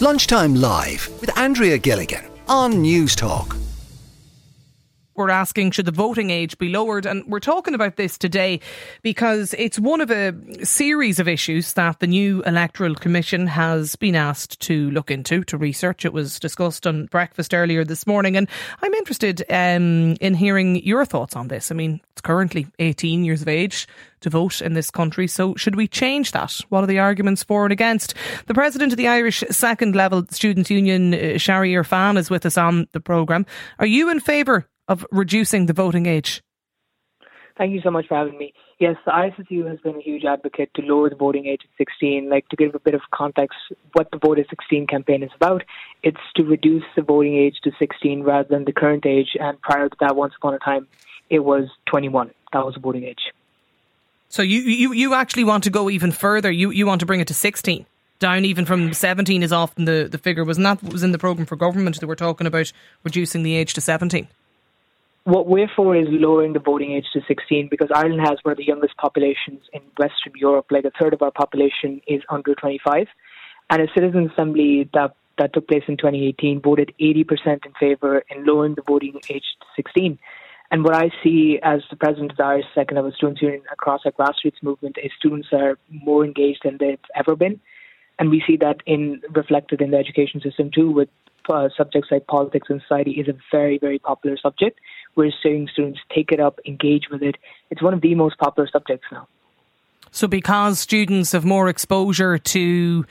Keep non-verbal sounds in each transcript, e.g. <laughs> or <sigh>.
Lunchtime Live with Andrea Gilligan on Newstalk we're asking should the voting age be lowered? And we're talking about this today because it's one of a series of issues that the new Electoral Commission has been asked to look into, to research. It was discussed on breakfast earlier this morning. And I'm interested um, in hearing your thoughts on this. I mean, it's currently 18 years of age to vote in this country. So should we change that? What are the arguments for and against? The president of the Irish Second Level Students' Union, uh, Shari Irfan, is with us on the programme. Are you in favour of reducing the voting age? Thank you so much for having me. Yes, the ISSU has been a huge advocate to lower the voting age to 16. Like to give a bit of context, what the Vote at 16 campaign is about, it's to reduce the voting age to 16 rather than the current age. And prior to that, once upon a time, it was 21. That was the voting age. So you you you actually want to go even further. You you want to bring it to 16 down even from 17 is often the, the figure. Wasn't that was in the programme for government that we're talking about reducing the age to 17? What we're for is lowering the voting age to 16 because Ireland has one of the youngest populations in Western Europe. Like a third of our population is under 25. And a citizen assembly that, that took place in 2018 voted 80% in favour in lowering the voting age to 16. And what I see as the president of the Irish Second Level Students Union across our grassroots movement is students are more engaged than they've ever been. And we see that in reflected in the education system too, with uh, subjects like politics and society is a very, very popular subject. We're seeing students take it up, engage with it. It's one of the most popular subjects now. So, because students have more exposure to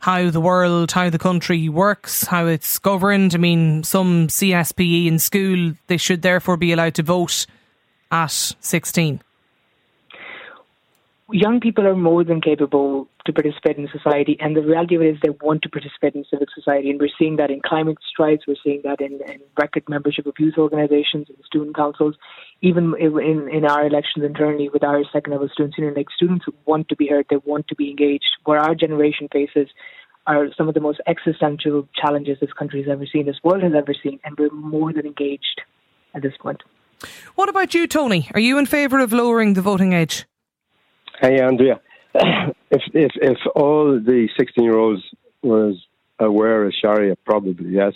how the world, how the country works, how it's governed, I mean, some CSPE in school, they should therefore be allowed to vote at 16 young people are more than capable to participate in society, and the reality of it is they want to participate in civic society. And we're seeing that in climate strikes, we're seeing that in, in record membership of youth organizations and student councils, even in, in our elections internally with our second level students union. Like students want to be heard, they want to be engaged. Where our generation faces are some of the most existential challenges this country has ever seen, this world has ever seen, and we're more than engaged at this point. What about you, Tony? Are you in favour of lowering the voting age? Hey, Andrea. <coughs> if if if all the sixteen year olds was aware of Sharia, probably yes.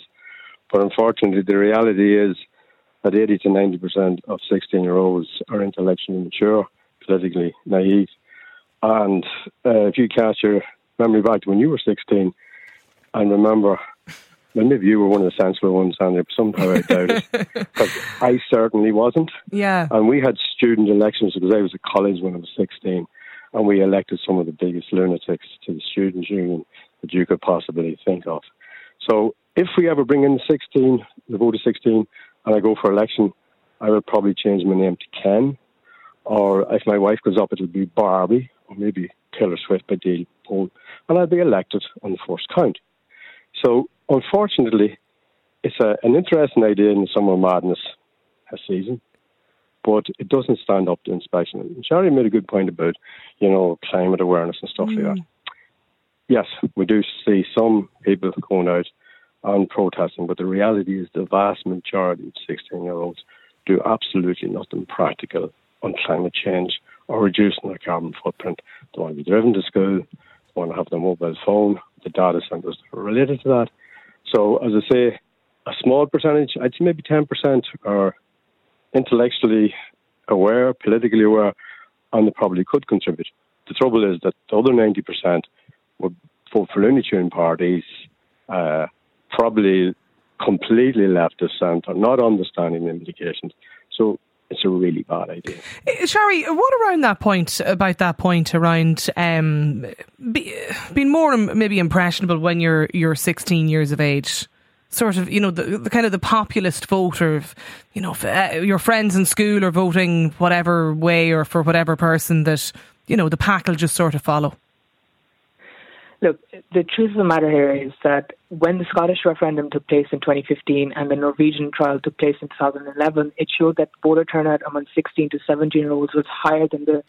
But unfortunately, the reality is that eighty to ninety percent of sixteen year olds are intellectually mature, politically naive, and uh, if you cast your memory back to when you were sixteen, and remember. Well, maybe you were one of the sensible ones, Andrea, but somehow I doubt it. Because <laughs> I certainly wasn't. Yeah. And we had student elections because I was at college when I was 16 and we elected some of the biggest lunatics to the Students' Union that you could possibly think of. So if we ever bring in the 16, the vote of 16, and I go for election, I will probably change my name to Ken. Or if my wife goes up, it'll be Barbie, or maybe Taylor Swift by deed poll, and I'll be elected on the first count. So unfortunately, it's a, an interesting idea in the summer madness season but it doesn't stand up to inspection. And Shari made a good point about, you know, climate awareness and stuff mm. like that. Yes, we do see some people going out and protesting, but the reality is the vast majority of 16 year olds do absolutely nothing practical on climate change or reducing their carbon footprint. They want to be driven to school, they want to have their mobile phone, the data centres related to that. So, as I say, a small percentage, I'd say maybe 10% are intellectually aware, politically aware, and they probably could contribute. The trouble is that the other 90% would vote for Looney Tune parties, uh, probably completely left of centre, not understanding the implications. So it's a really bad idea. Uh, Shari, what around that point, about that point around um, be, being more maybe impressionable when you're you're 16 years of age? Sort of, you know, the, the kind of the populist voter, of, you know, uh, your friends in school are voting whatever way or for whatever person that, you know, the pack will just sort of follow? Look, the truth of the matter here is that when the Scottish referendum took place in 2015 and the Norwegian trial took place in 2011, it showed that voter turnout among 16 to 17 year olds was higher than the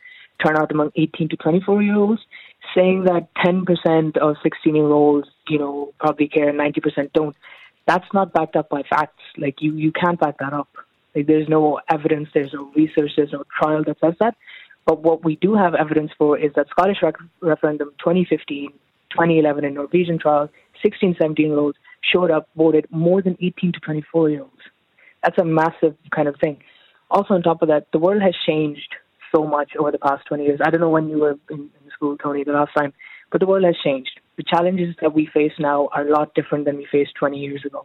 turnout among 18 to 24 year olds, saying that 10% of 16 year olds, you know, probably care and 90% don't that's not backed up by facts. Like you, you can't back that up. Like there's no evidence, there's no research, there's no trial that says that. But what we do have evidence for is that Scottish rec- referendum 2015, 2011 and Norwegian trial 16, 17 year olds showed up, voted more than 18 to 24 year olds. That's a massive kind of thing. Also, on top of that, the world has changed so much over the past 20 years. I don't know when you were in, in school, Tony, the last time, but the world has changed. The challenges that we face now are a lot different than we faced 20 years ago.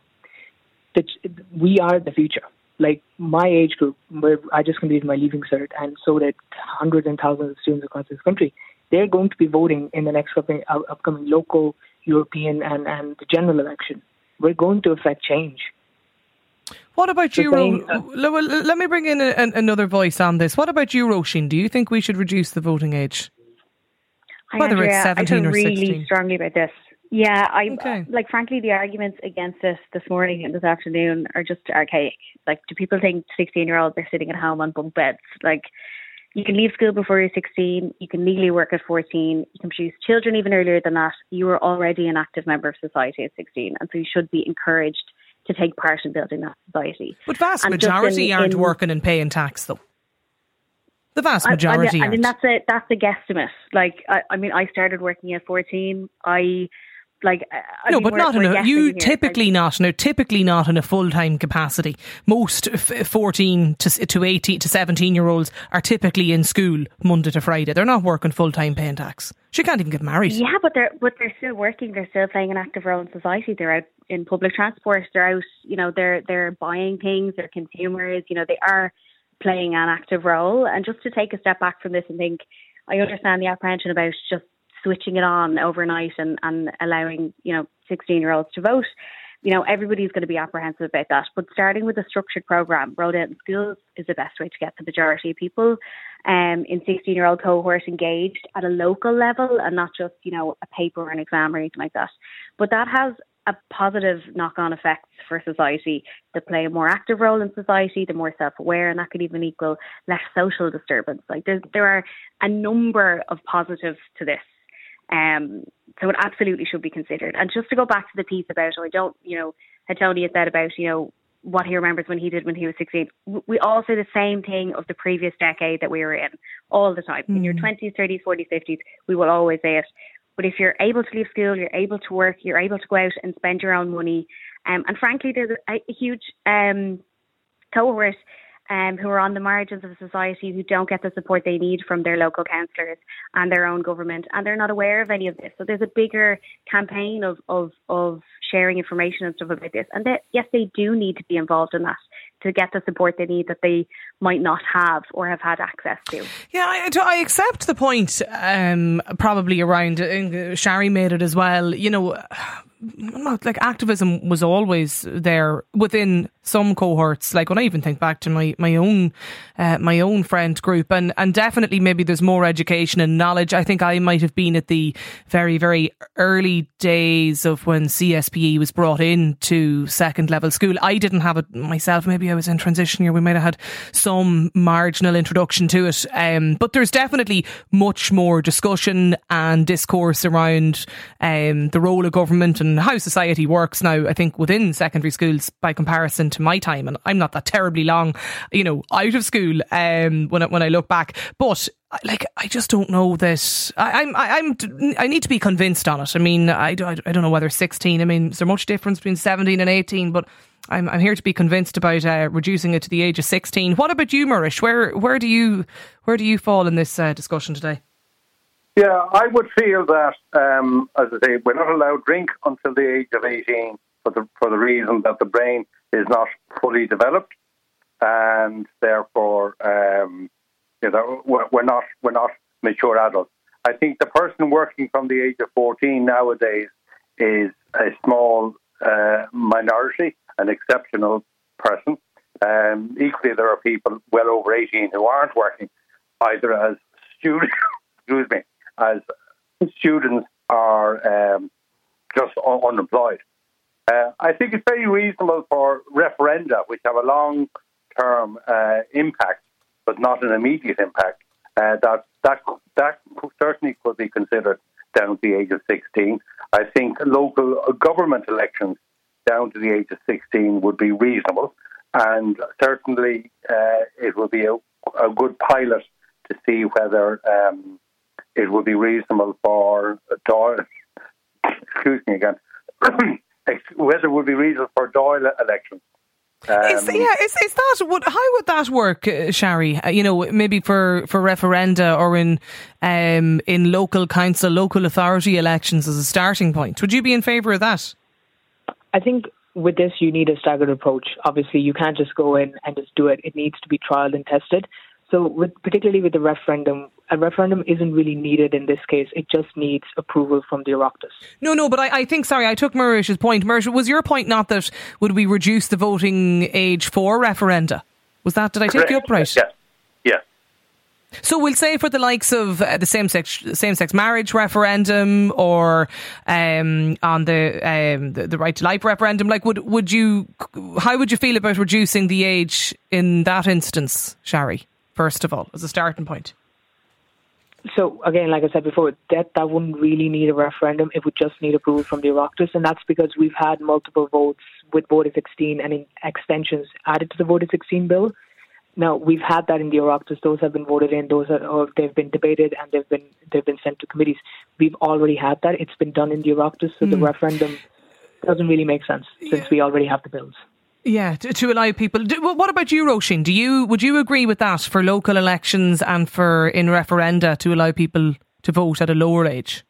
We are the future. Like my age group, where I just completed my leaving cert, and so did hundreds and thousands of students across this country. They're going to be voting in the next upcoming, uh, upcoming local, European, and, and the general election. We're going to affect change. What about you, Ro- uh, Let me bring in a, a, another voice on this. What about you, Roisin? Do you think we should reduce the voting age? Whether Andrea, it's 17 I feel or really 16. strongly about this. Yeah, I uh, okay. like frankly the arguments against this this morning and this afternoon are just archaic. Like, do people think sixteen year olds are sitting at home on bunk beds? Like, you can leave school before you're sixteen. You can legally work at fourteen. You can produce children even earlier than that. You are already an active member of society at sixteen, and so you should be encouraged to take part in building that society. But vast and majority in, aren't in, working and paying tax, though. The vast majority. I, I, I mean, that's a that's a guesstimate. Like, I, I mean, I started working at fourteen. I like I no, mean, but not in a you here. typically like, not no typically not in a full time capacity. Most f- fourteen to to eighteen to seventeen year olds are typically in school Monday to Friday. They're not working full time paying tax. She can't even get married. Yeah, but they're but they're still working. They're still playing an active role in society. They're out in public transport. They're out. You know, they're they're buying things. They're consumers. You know, they are playing an active role. And just to take a step back from this and think, I understand the apprehension about just switching it on overnight and, and allowing, you know, 16 year olds to vote. You know, everybody's going to be apprehensive about that. But starting with a structured program rolled out in schools is the best way to get the majority of people um, in 16 year old cohort engaged at a local level and not just, you know, a paper or an exam or anything like that. But that has a positive knock on effects for society. They play a more active role in society, they're more self aware, and that could even equal less social disturbance. Like there are a number of positives to this. Um, so it absolutely should be considered. And just to go back to the piece about, oh, I don't, you know, Tony had said about, you know, what he remembers when he did when he was 16. We all say the same thing of the previous decade that we were in all the time. Mm. In your 20s, 30s, 40s, 50s, we will always say it. But if you're able to leave school, you're able to work, you're able to go out and spend your own money. Um, and frankly, there's a, a huge um, cohort um, who are on the margins of society who don't get the support they need from their local councillors and their own government, and they're not aware of any of this. So there's a bigger campaign of of, of sharing information and stuff about this. And that yes, they do need to be involved in that to get the support they need that they might not have or have had access to. Yeah, I, I accept the point. Um, probably around uh, Shari made it as well. You know like activism was always there within some cohorts. Like when I even think back to my my own uh, my own friend group, and and definitely maybe there's more education and knowledge. I think I might have been at the very very early days of when CSPE was brought in to second level school. I didn't have it myself. Maybe I was in transition year. We might have had some marginal introduction to it, um, but there's definitely much more discussion and discourse around um, the role of government and how society works now, I think within secondary schools by comparison to my time, and I'm not that terribly long, you know, out of school um, when I, when I look back, but like I just don't know that I, I'm I, am i need to be convinced on it. I mean, I, I, I don't know whether 16. I mean, is there much difference between 17 and 18? But I'm I'm here to be convinced about uh, reducing it to the age of 16. What about you, Marish? Where where do you where do you fall in this uh, discussion today? Yeah, I would feel that, um, as I say, we're not allowed drink until the age of 18 for the, for the reason that the brain is not fully developed and therefore um, you know, we're, not, we're not mature adults. I think the person working from the age of 14 nowadays is a small uh, minority, an exceptional person. Um, equally, there are people well over 18 who aren't working either as students, <laughs> excuse me, as students are um, just un- unemployed. Uh, I think it's very reasonable for referenda, which have a long term uh, impact, but not an immediate impact, uh, that, that, that certainly could be considered down to the age of 16. I think local government elections down to the age of 16 would be reasonable, and certainly uh, it would be a, a, good pilot to see whether um, it would be reasonable for Dáil, excuse me again, <clears throat> whether it would be reasons for Dáil elections. Um, is, yeah, is, is that would how would that work, uh, Shari? Uh, you know, maybe for, for referenda or in um, in local council, local authority elections as a starting point. Would you be in favour of that? I think with this, you need a staggered approach. Obviously, you can't just go in and just do it. It needs to be trialed and tested. So, with, particularly with the referendum, a referendum isn't really needed in this case. It just needs approval from the Oireachtas. No, no, but I, I think, sorry, I took Marish's point. Marish, was your point not that would we reduce the voting age for referenda? Was that, did I take Correct. you up right? Yeah. Yeah. So we'll say for the likes of uh, the same sex same sex marriage referendum or um, on the, um, the, the right to life referendum, like would would you how would you feel about reducing the age in that instance, Shari? First of all, as a starting point. So again, like I said before, that that wouldn't really need a referendum. It would just need approval from the Oireachtas, and that's because we've had multiple votes with Vote 16 and extensions added to the Vote 16 bill. Now we've had that in the Oireachtas; those have been voted in, those are, or they've been debated and they've been they've been sent to committees. We've already had that; it's been done in the Oireachtas, so mm. the hmm. referendum doesn't really make sense since we already have the bills. Yeah, to, to allow people. Do, what about you, Roisin? Do you would you agree with that for local elections and for in referenda to allow people to vote at a lower age?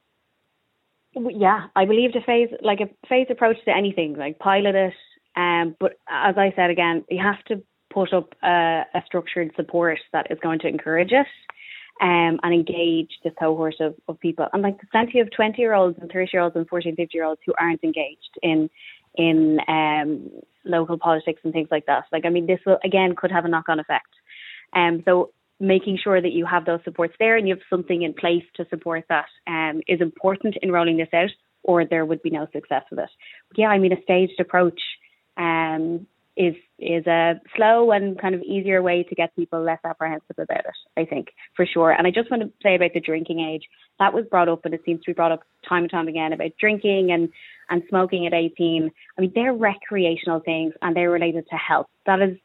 Yeah, I believe the phase like a phased approach to anything, like pilot it. Um, but as I said again, you have to put up a, a structured support that is going to encourage it. Um, and engage this cohort of, of people. And like the plenty of 20 year olds and 30 year olds and 14, 50 year olds who aren't engaged in in um, local politics and things like that. Like, I mean, this will again could have a knock on effect. Um, so making sure that you have those supports there and you have something in place to support that um, is important in rolling this out, or there would be no success with it. But yeah, I mean, a staged approach um, is is a slow and kind of easier way to get people less apprehensive about it. I think for sure. And I just want to say about the drinking age that was brought up, and it seems to be brought up time and time again about drinking and and smoking at 18. I mean, they're recreational things and they're related to health. That is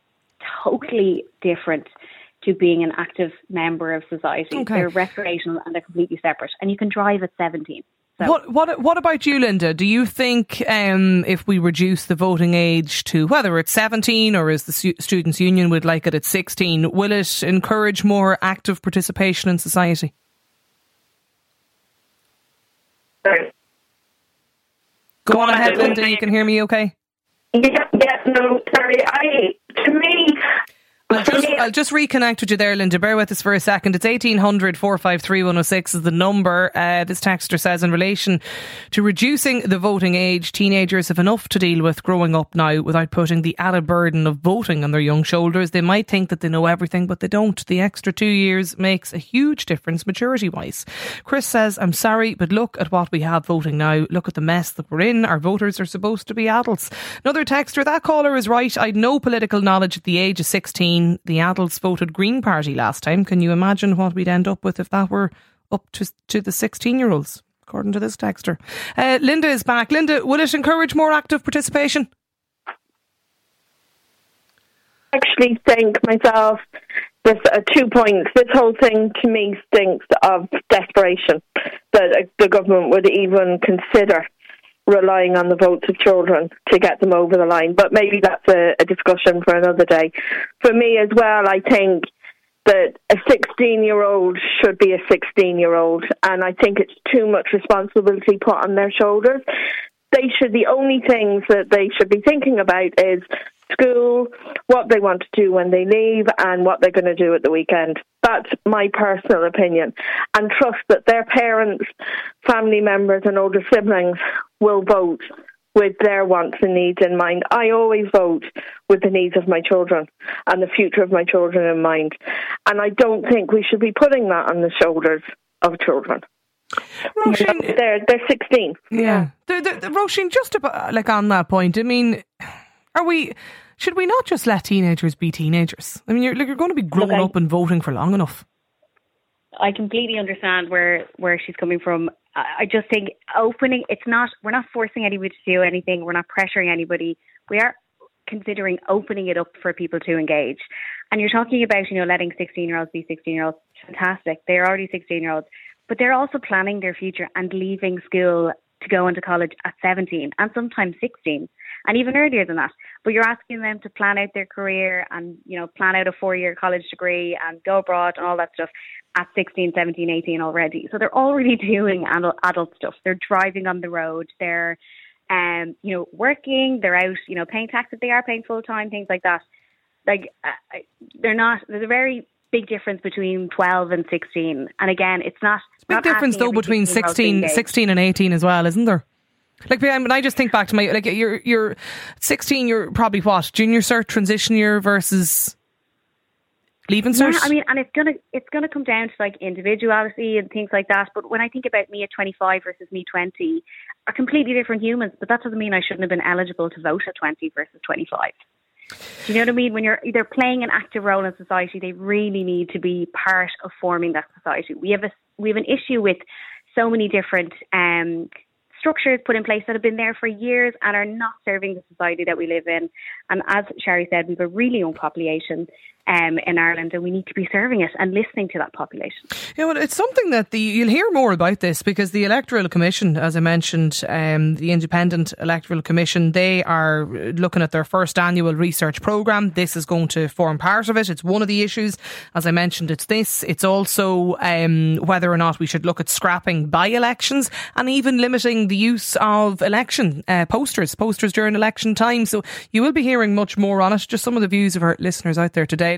totally different to being an active member of society. Okay. They're recreational and they're completely separate. And you can drive at 17. So. What what what about you, Linda? Do you think um, if we reduce the voting age to whether it's seventeen or as the students' union would like it at sixteen, will it encourage more active participation in society? Go on ahead, Linda. You can hear me okay? Yeah, yeah, no, sorry. I, to me, I'll just, I'll just reconnect with you there, Linda. Bear with us for a second. It's 1800 453 106 is the number. Uh, this texter says in relation to reducing the voting age, teenagers have enough to deal with growing up now without putting the added burden of voting on their young shoulders. They might think that they know everything, but they don't. The extra two years makes a huge difference maturity wise. Chris says, I'm sorry, but look at what we have voting now. Look at the mess that we're in. Our voters are supposed to be adults. Another texter, that caller is right. I'd no political knowledge at the age of 16 the adults voted Green Party last time. Can you imagine what we'd end up with if that were up to, to the 16 year olds, according to this texter? Uh, Linda is back. Linda, will it encourage more active participation? Actually think myself there's uh, two points. This whole thing to me stinks of desperation that uh, the government would even consider relying on the votes of children to get them over the line. But maybe that's a, a discussion for another day. For me as well, I think that a 16 year old should be a 16 year old, and I think it's too much responsibility put on their shoulders. They should, the only things that they should be thinking about is school, what they want to do when they leave, and what they're going to do at the weekend. That's my personal opinion. And trust that their parents, family members, and older siblings will vote with their wants and needs in mind. I always vote with the needs of my children and the future of my children in mind. And I don't think we should be putting that on the shoulders of children. Roisin, they're they're sixteen. Yeah, the, the, the, Roisin, just about, like on that point. I mean, are we? Should we not just let teenagers be teenagers? I mean, you're like you're going to be grown okay. up and voting for long enough. I completely understand where where she's coming from. I just think opening it's not we're not forcing anybody to do anything. We're not pressuring anybody. We are considering opening it up for people to engage. And you're talking about, you know, letting 16 year olds be 16 year olds. Fantastic. They're already 16 year olds, but they're also planning their future and leaving school to go into college at 17 and sometimes 16 and even earlier than that. But you're asking them to plan out their career and, you know, plan out a four year college degree and go abroad and all that stuff at 16, 17, 18 already. So they're already <laughs> doing adult stuff. They're driving on the road. They're, um, you know, working. They're out, you know, paying tax if they are paying full time, things like that. Like, uh, they're not, there's a very big difference between 12 and 16. And again, it's not. It's big not difference though between 16, 16 and 18 as well, isn't there? Like when I just think back to my like you're you're 16, you're probably what junior cert transition year versus leaving cert. Yeah, I mean, and it's gonna it's gonna come down to like individuality and things like that. But when I think about me at 25 versus me 20, are completely different humans. But that doesn't mean I shouldn't have been eligible to vote at 20 versus 25. Do you know what I mean? When you're either playing an active role in society, they really need to be part of forming that society. We have a we have an issue with so many different um, structures put in place that have been there for years and are not serving the society that we live in. And as Shari said, we have a really young population um, in Ireland, and we need to be serving it and listening to that population. Yeah, well, it's something that the you'll hear more about this because the Electoral Commission, as I mentioned, um, the Independent Electoral Commission, they are looking at their first annual research program. This is going to form part of it. It's one of the issues, as I mentioned. It's this. It's also um, whether or not we should look at scrapping by-elections and even limiting the use of election uh, posters, posters during election time. So you will be hearing much more on it. Just some of the views of our listeners out there today.